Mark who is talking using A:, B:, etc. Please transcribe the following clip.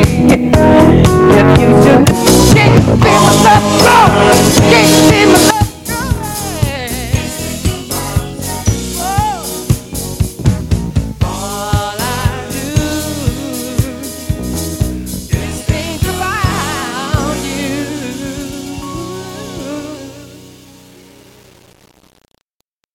A: If you do, keep shit, feel the love,